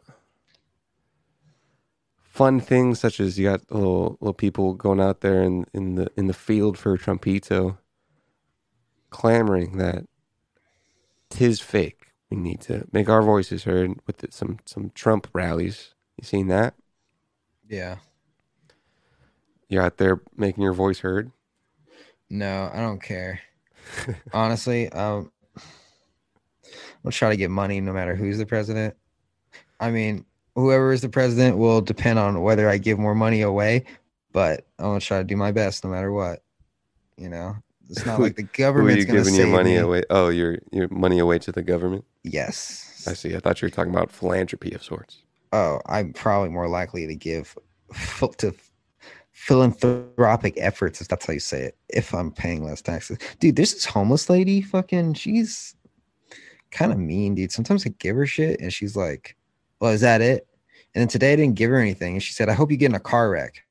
fun things such as you got little little people going out there in, in the in the field for Trumpito, clamoring that tis fake. We need to make our voices heard with the, some some Trump rallies. You seen that? Yeah. You're out there making your voice heard. No, I don't care. <laughs> Honestly, um, I'll try to get money no matter who's the president. I mean, whoever is the president will depend on whether I give more money away, but I'm gonna try to do my best no matter what. You know, it's not like the <laughs> government's you gonna giving your money me. away? Oh, your your money away to the government. Yes. I see. I thought you were talking about philanthropy of sorts. Oh, I'm probably more likely to give to philanthropic efforts, if that's how you say it, if I'm paying less taxes. Dude, there's this homeless lady, fucking, she's kind of mean, dude. Sometimes I give her shit and she's like, Well, is that it? And then today I didn't give her anything. And she said, I hope you get in a car wreck.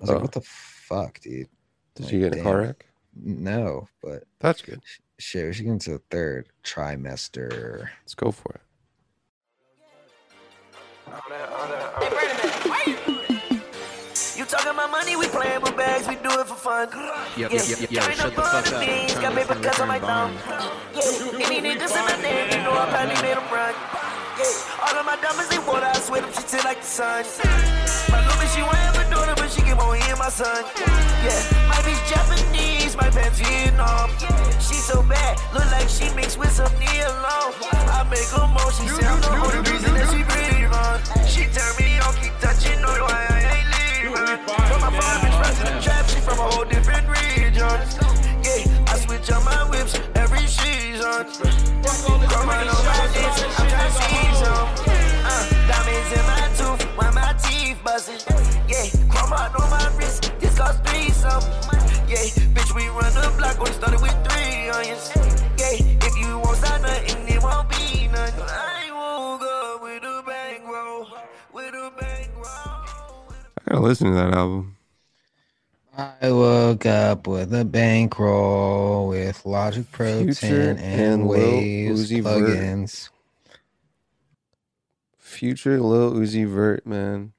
I was Oh. like, What the fuck, dude? Did Like, you get in a car wreck? No, but That's good. shit, she's getting to the third trimester. Let's go for it. You talking about money, we playing with bags, we do it for fun. Yep, Yeah, yep, yep, yo, counting shut the fuck up. things, got trying to paper cuts on my thumb. Yeah, any niggas in my name, you know I probably made them run. Yeah, all of my diamonds, they water, I swear them shit till like the sun. My little bitch, she won't have a daughter, but she get more in my son. Yeah, my bitch Japanese, my pants Vietnam. She so bad, look like she mixed with some neon. I make her more, she say I'm the only reason that she breathe on. She turn me on, keep touching, know why I ain't leaving. From my farm, right to the trap, she from a whole different region. I listen to that album. I woke up with a bankroll with Logic Pro Future 10 and, and Lil Waves Uzi Vert. plugins. Future Lil Uzi Vert, man.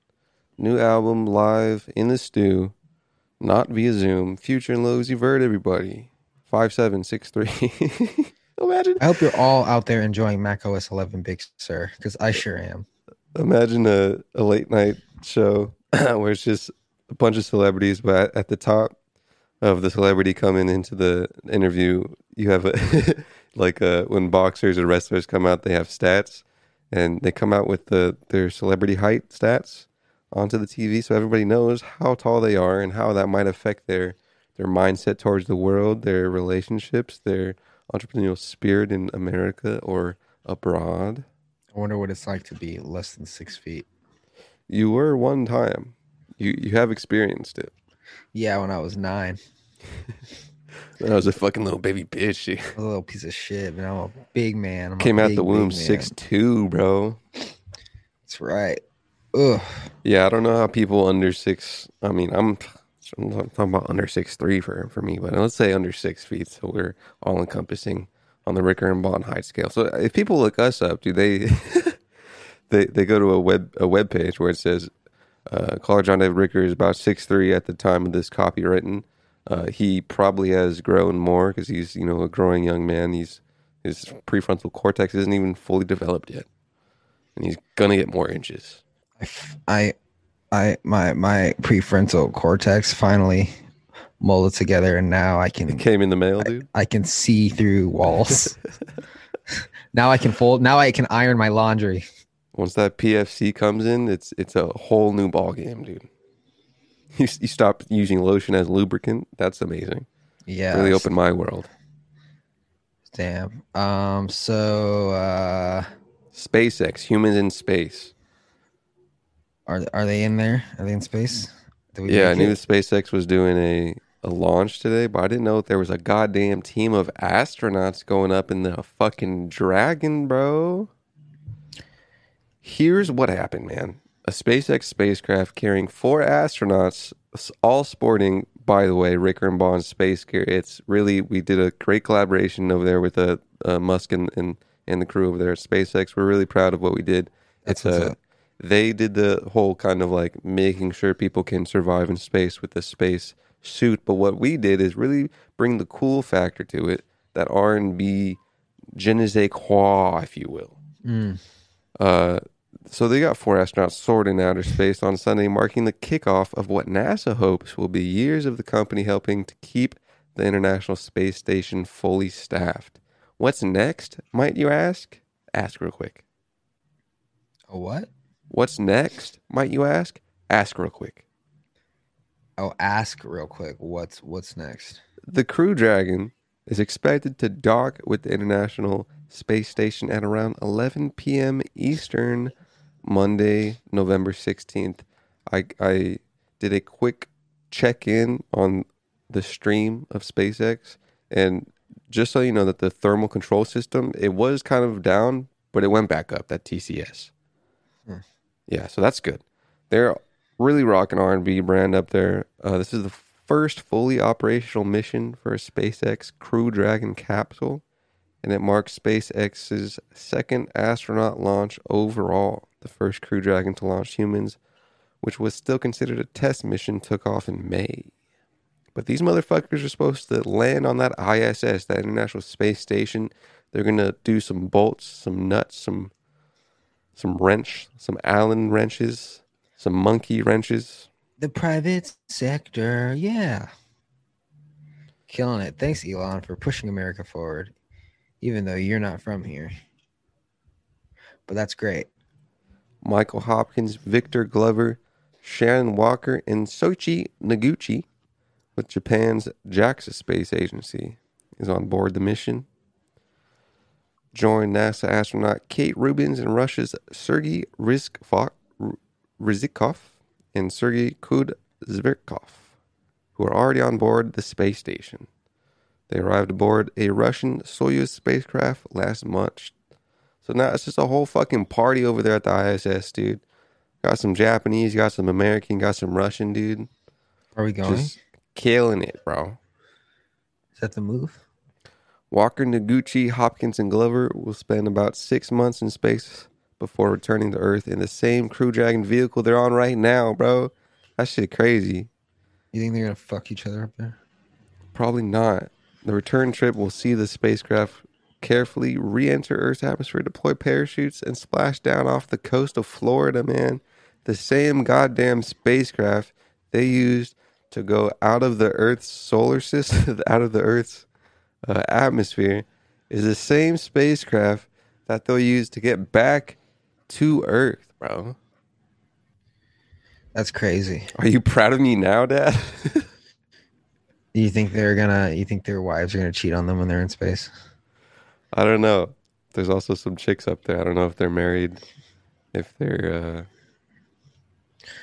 New album live in the stew, not via Zoom. Future and Lil Uzi Vert, everybody. Five seven six three. <laughs> Imagine, I hope you're all out there enjoying Mac OS 11 Big Sur, because I sure am. imagine a, a late night show <clears throat> where it's just a bunch of celebrities, but at, the top of the celebrity coming into the interview, you have a <laughs> like uh when boxers or wrestlers come out, they have stats, and they come out with the their celebrity height stats onto the TV, so everybody knows how tall they are and how that might affect their their mindset towards the world, their relationships, their entrepreneurial spirit in America or abroad. I wonder what it's like to be less than six feet. You were one time. You you have experienced it. Yeah, when I was nine. I was a fucking little baby bitch. <laughs> I was a little piece of shit, but I'm a big man. I'm came out big, the womb six two, bro. That's right. Ugh. Yeah, I don't know how people under six. I mean, I'm, I'm talking about under six three for for me, but let's say under six feet, so we're all encompassing on the Ricker and Bond height scale. So if people look us up, do they <laughs> they they go to a web a web page where it says uh, caller John David Ricker is about six three at the time of this copy written. Uh, he probably has grown more because he's you know a growing young man. He's his prefrontal cortex isn't even fully developed yet, and he's gonna get more inches. I, I, my my prefrontal cortex finally molded together, and now I can It came in the mail, dude. I can see through walls. <laughs> now I can fold. Now I can iron my laundry. Once that PFC comes in, it's it's a whole new ball game, dude. <laughs> You, you stop using lotion as lubricant. That's amazing. Yeah. Really opened my world. Damn. Um. So, uh, SpaceX, humans in space. are are they in there? Are they in space? Yeah, I knew it? SpaceX was doing a, a launch today, but I didn't know if there was a goddamn team of astronauts going up in the fucking Dragon, bro. Here's what happened, man. A SpaceX spacecraft carrying four astronauts, all sporting, by the way, Ricker and Bond's space gear. It's really, we did a great collaboration over there with uh, uh, Musk and, and, and the crew over there at SpaceX. We're really proud of what we did. That's it's what's a, they did the whole kind of like making sure people can survive in space with the space suit but what we did is really bring the cool factor to it that r&b je ne sais quoi if you will Mm. uh, so they got four astronauts soared in outer space on sunday marking the kickoff of what nasa hopes will be years of the company helping to keep the international space station fully staffed what's next might you ask ask real quick A what? What's next, might you ask? Ask real quick. Oh, ask real quick. What's what's next? The Crew Dragon is expected to dock with the International Space Station at around 11 p.m. Eastern, Monday, November 16th. I, I did a quick check in on the stream of SpaceX, and just so you know that the thermal control system it was kind of down, but it went back up. That TCS. Yeah, so that's good. They're really rocking R&B brand up there. Uh, this is the first fully operational mission for a SpaceX Crew Dragon capsule, and it marks SpaceX's second astronaut launch overall. The first Crew Dragon to launch humans, which was still considered a test mission, took off in May. But these motherfuckers are supposed to land on that ISS, that International Space Station. They're gonna do some bolts, some nuts, some some wrench, some Allen wrenches, some monkey wrenches. The private sector. Yeah. Killing it. Thanks, Elon, for pushing America forward, even though you're not from here. But that's great. Michael Hopkins, Victor Glover, Shannon Walker, and Soichi Noguchi with Japan's JAXA Space Agency is on board the mission. Join NASA astronaut Kate Rubins and Russia's Sergei Ryzhikov and Sergei Kud-Sverchkov, who are already on board the space station. They arrived aboard a Russian Soyuz spacecraft last month. So now it's just a whole fucking party over there at the ISS, dude. Got some Japanese, got some American, got some Russian, dude. Are we going? Just killing it, bro. Is that the move? Walker, Noguchi, Hopkins, and Glover will spend about six months in space before returning to Earth in the same Crew Dragon vehicle they're on right now, bro. That shit crazy. You think they're gonna fuck each other up there? Probably not. The return trip will see the spacecraft carefully re-enter Earth's atmosphere, deploy parachutes, and splash down off the coast of Florida. Man, the same goddamn spacecraft they used to go out of the Earth's solar system, <laughs> out of the Earth's uh, atmosphere, is the same spacecraft that they'll use to get back to Earth, bro. That's crazy. Are you proud of me now, Dad? <laughs> You think they're gonna? You think their wives are gonna cheat on them when they're in space? I don't know. There's also some chicks up there. I don't know if they're married, if they're. uh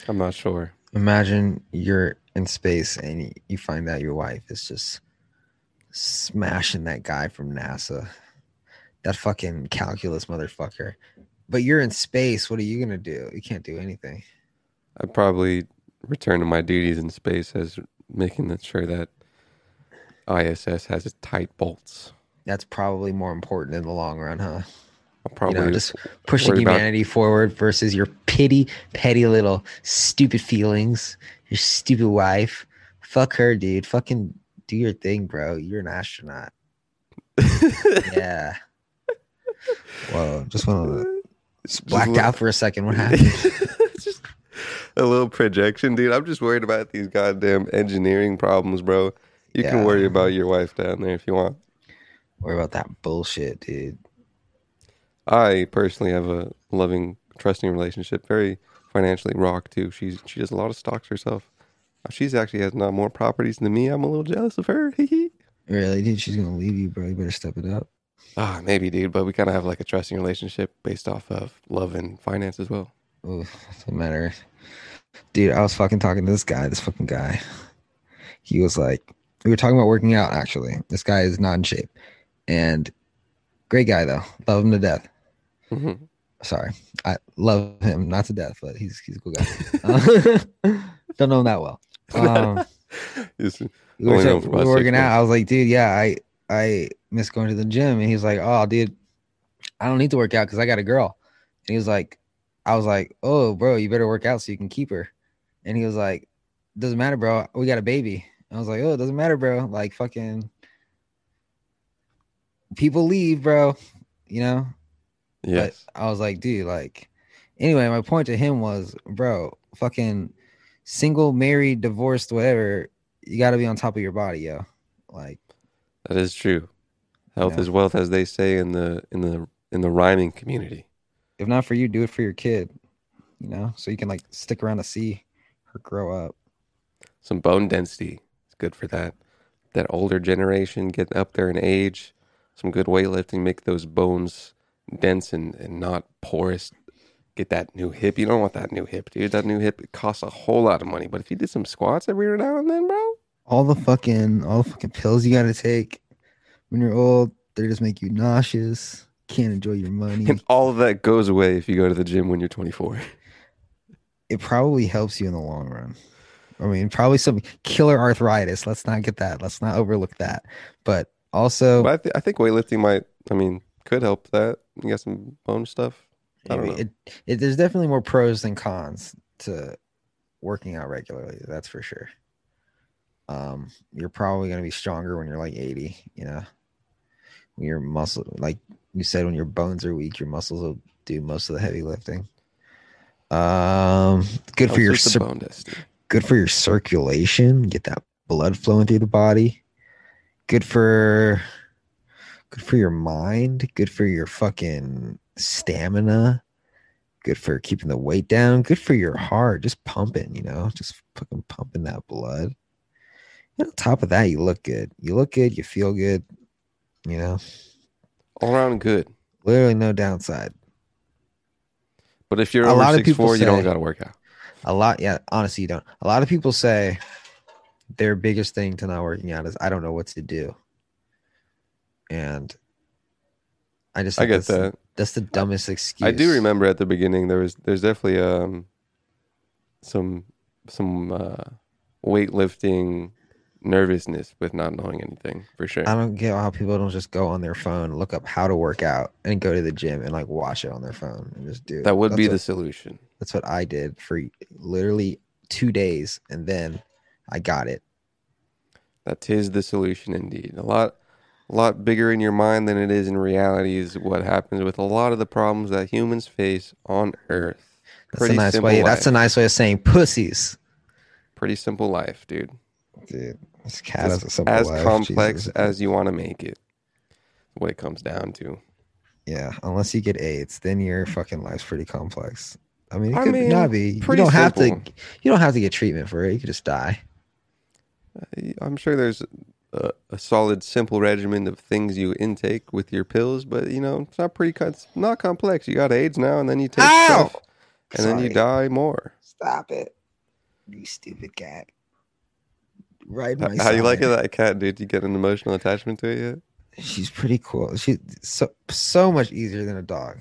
I'm not sure. Imagine you're in space and you find out your wife is just smashing that guy from NASA, that fucking calculus motherfucker. But you're in space. What are you gonna do? You can't do anything. I'd probably return to my duties in space as making sure that ISS has its tight bolts. That's probably more important in the long run, huh? I'll probably you know, just pushing worry about- humanity forward versus your pity, petty little stupid feelings. Your stupid wife. Fuck her, dude. Fucking do your thing, bro. You're an astronaut. <laughs> yeah. Whoa, just a just blacked look- out for a second. What happened? <laughs> just a little projection, dude. I'm just worried about these goddamn engineering problems, bro. You can worry about your wife down there if you want. Worry about that bullshit, dude. I personally have a loving, trusting relationship. Very financially rock too. She's she does a lot of stocks herself. She's actually has not more properties than me. I'm a little jealous of her. <laughs> Really, dude? She's gonna leave you, bro. You better step it up. Ah, maybe, dude. But we kind of have like a trusting relationship based off of love and finance as well. Ooh, doesn't matter. Dude, I was fucking talking to this guy, this fucking guy. He was like, we were talking about working out actually. This guy is not in shape. And great guy though. Love him to death. Mhm. Sorry. I love him, not to death, but he's he's a cool guy. Uh, <laughs> don't know him that well. Um, <laughs> we were, so- we were working out. I was like, dude, yeah, I I miss going to the gym. And he was like, oh, dude, I don't need to work out because I got a girl. And he was like, I was like, oh, bro, you better work out so you can keep her. And he was like, doesn't matter, bro. We got a baby. I was like, oh, it doesn't matter, bro. Like fucking people leave, bro. You know. yes. But I was like, dude, like, anyway, my point to him was, bro, fucking single, married, divorced, whatever, you got to be on top of your body, yo. Like, That is true. Health Yeah. is wealth, as they say in the in the in the rhyming community. if not for you, do it for your kid, you know, so you can like stick around to see her grow up. Some bone density is good for that. That older generation getting up there in age. Some good weightlifting, make those bones dense and, and not porous. Get that new hip. You don't want that new hip, dude. That new hip it costs a whole lot of money. But if you did some squats every now and then, bro, All the fucking, all the fucking pills you got to take when you're old, they just make you nauseous. Can't enjoy your money. and all of that goes away if you go to the gym when you're 24. it probably helps you in the long run. I mean, probably some killer arthritis. Let's not get that. Let's not overlook that. But also, But I, th- I think weightlifting might, I mean, could help that. You got some bone stuff. I don't know. it, it, there's definitely more pros than cons to working out regularly. That's for sure. Um, you're probably going to be stronger when you're like 80. You know, when your muscle, like you said, when your bones are weak, your muscles will do most of the heavy lifting. Um, good for your cir- good for your circulation get that blood flowing through the body good for good for your mind good for your fucking stamina good for keeping the weight down good for your heart just pumping you know just fucking pumping that blood. And on top of that you look good. You look good you feel good you know. All around good. literally no downside. But if you're A over lot of people four, you don't got to work out. a lot yeah honestly you don't. A lot of people say their biggest thing to not working out is i don't know what to do and i just I think get that's the- that. that's the dumbest excuse I do remember at the beginning there was there's definitely um some some uh weightlifting nervousness with not knowing anything for sure. i don't get how people don't just go on their phone look up how to work out and go to the gym and like watch it on their phone and just do it. that would be That's the solution. that's what i did for literally two days and then i got it That is the solution indeed. A lot a lot bigger in your mind than it is in reality is what happens with a lot of the problems that humans face on Earth. That's a nice way. That's a nice way of saying pussies. pretty simple life, dude. Dude, this cat has a simple as life. complex Jesus. as you want to make it. What it comes down to. Yeah, unless you get AIDS, then your fucking life's pretty complex. I mean, it I could mean, not be. You don't have to. You don't have to get treatment for it. You could just die. Uh, I'm sure there's a, a solid, simple regimen of things you intake with your pills, but you know, it's not pretty. It's not complex. You got AIDS now, and then you take Ow! stuff, and then you die more. Stop it, you stupid cat. Right, my How you like it, that cat, dude? You get an emotional attachment to it yet? She's pretty cool. She's so so much easier than a dog.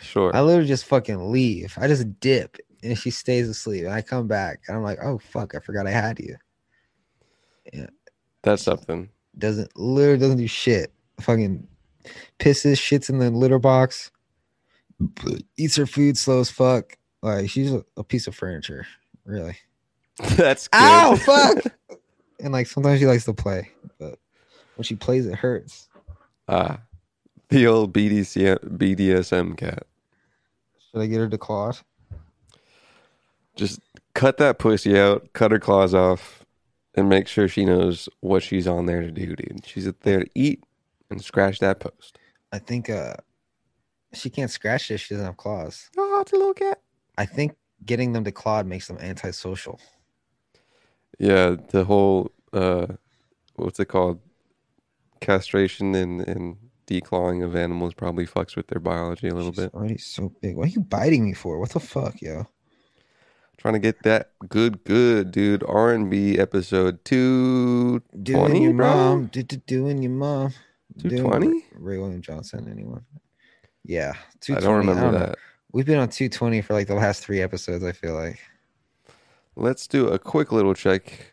Sure. I literally just fucking leave. I just dip, and she stays asleep, and I come back, and I'm like, oh fuck, I forgot I had you. That's something. Doesn't literally doesn't do shit. Fucking pisses, shits in the litter box, eats her food slow as fuck. Like she's a, a piece of furniture, really. <laughs> That's good. Ow, <laughs> fuck. and like sometimes she likes to play, but when she plays, it hurts. Ah, the old BDC, BDSM cat. Should I get her to Claude? Just cut that pussy out, cut her claws off, and make sure she knows what she's on there to do, dude. She's there to eat and scratch that post. I think uh she can't scratch this. She doesn't have claws. Oh, it's a little cat. I think getting them to Claude makes them antisocial. Yeah, the whole uh, what's it called? Castration and and declawing of animals probably fucks with their biology a little She's bit. already so big. What are you biting me for? What the fuck, yo? Trying to get that good, good, dude. R and B episode two Doing your bro. mom. Do, do, doing your mom. Doing 220? Ray, William Johnson, anyone? Yeah. I don't remember know. that. We've been on 220 for like the last three episodes, I feel like. Let's do a quick little check.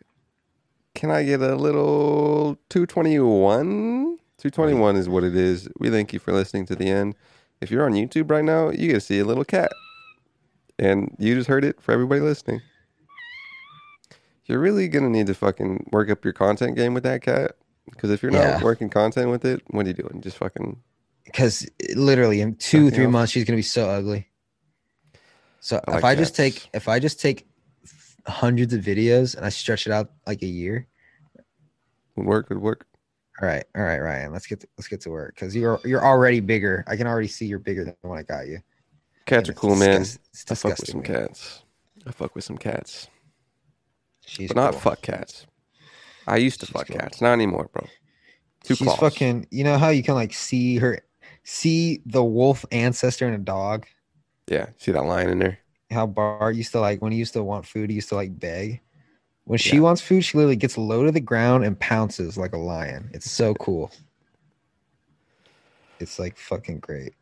Can I get a little 221? 221 is what it is. We thank you for listening to the end. If you're on YouTube right now, you get to see a little cat. And you just heard it for everybody listening. You're really going to need to fucking work up your content game with that cat. Because if you're not Yeah. working content with it, what are you doing? Just fucking. Because literally in two, Fucking three hell. months, she's gonna be so ugly. So I if like I just cats. take if I just take hundreds of videos and I stretch it out like a year, Would work, would work. all right, all right, Ryan, let's get to, let's get to work because you're you're already bigger. I can already see you're bigger than when I got you. Cats are cool, man. I fuck with some man. cats. I fuck with some cats. She's but not cool. fuck cats. I used to She's fuck cool. cats, not anymore, bro. Two She's claws. fucking. You know how you can like see her, see the wolf ancestor in a dog. Yeah, see that line in there? How Bart used to like when he used to want food, he used to like beg. When she Yeah. wants food, she literally gets low to the ground and pounces like a lion. It's so cool. It's like fucking great.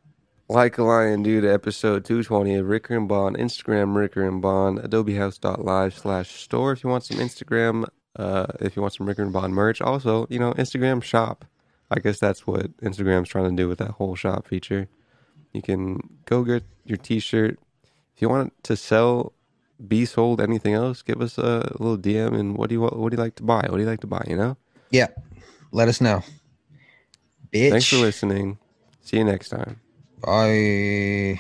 Like a lion, dude. Episode 220 of Ricker and Bond. Instagram Ricker and Bond. AdobeHouse.live slash store if you want some Instagram. Uh, if you want some Ricker and Bond merch. Also, you know, Instagram shop. I guess that's what Instagram's trying to do with that whole shop feature. You can go get your T-shirt. If you want to sell, be sold, anything else, give us a little DM. And what do you want? What do you like to buy? What do you like to buy? You know. Yeah. Let us know. Bitch. Thanks for listening. See you next time. Bye.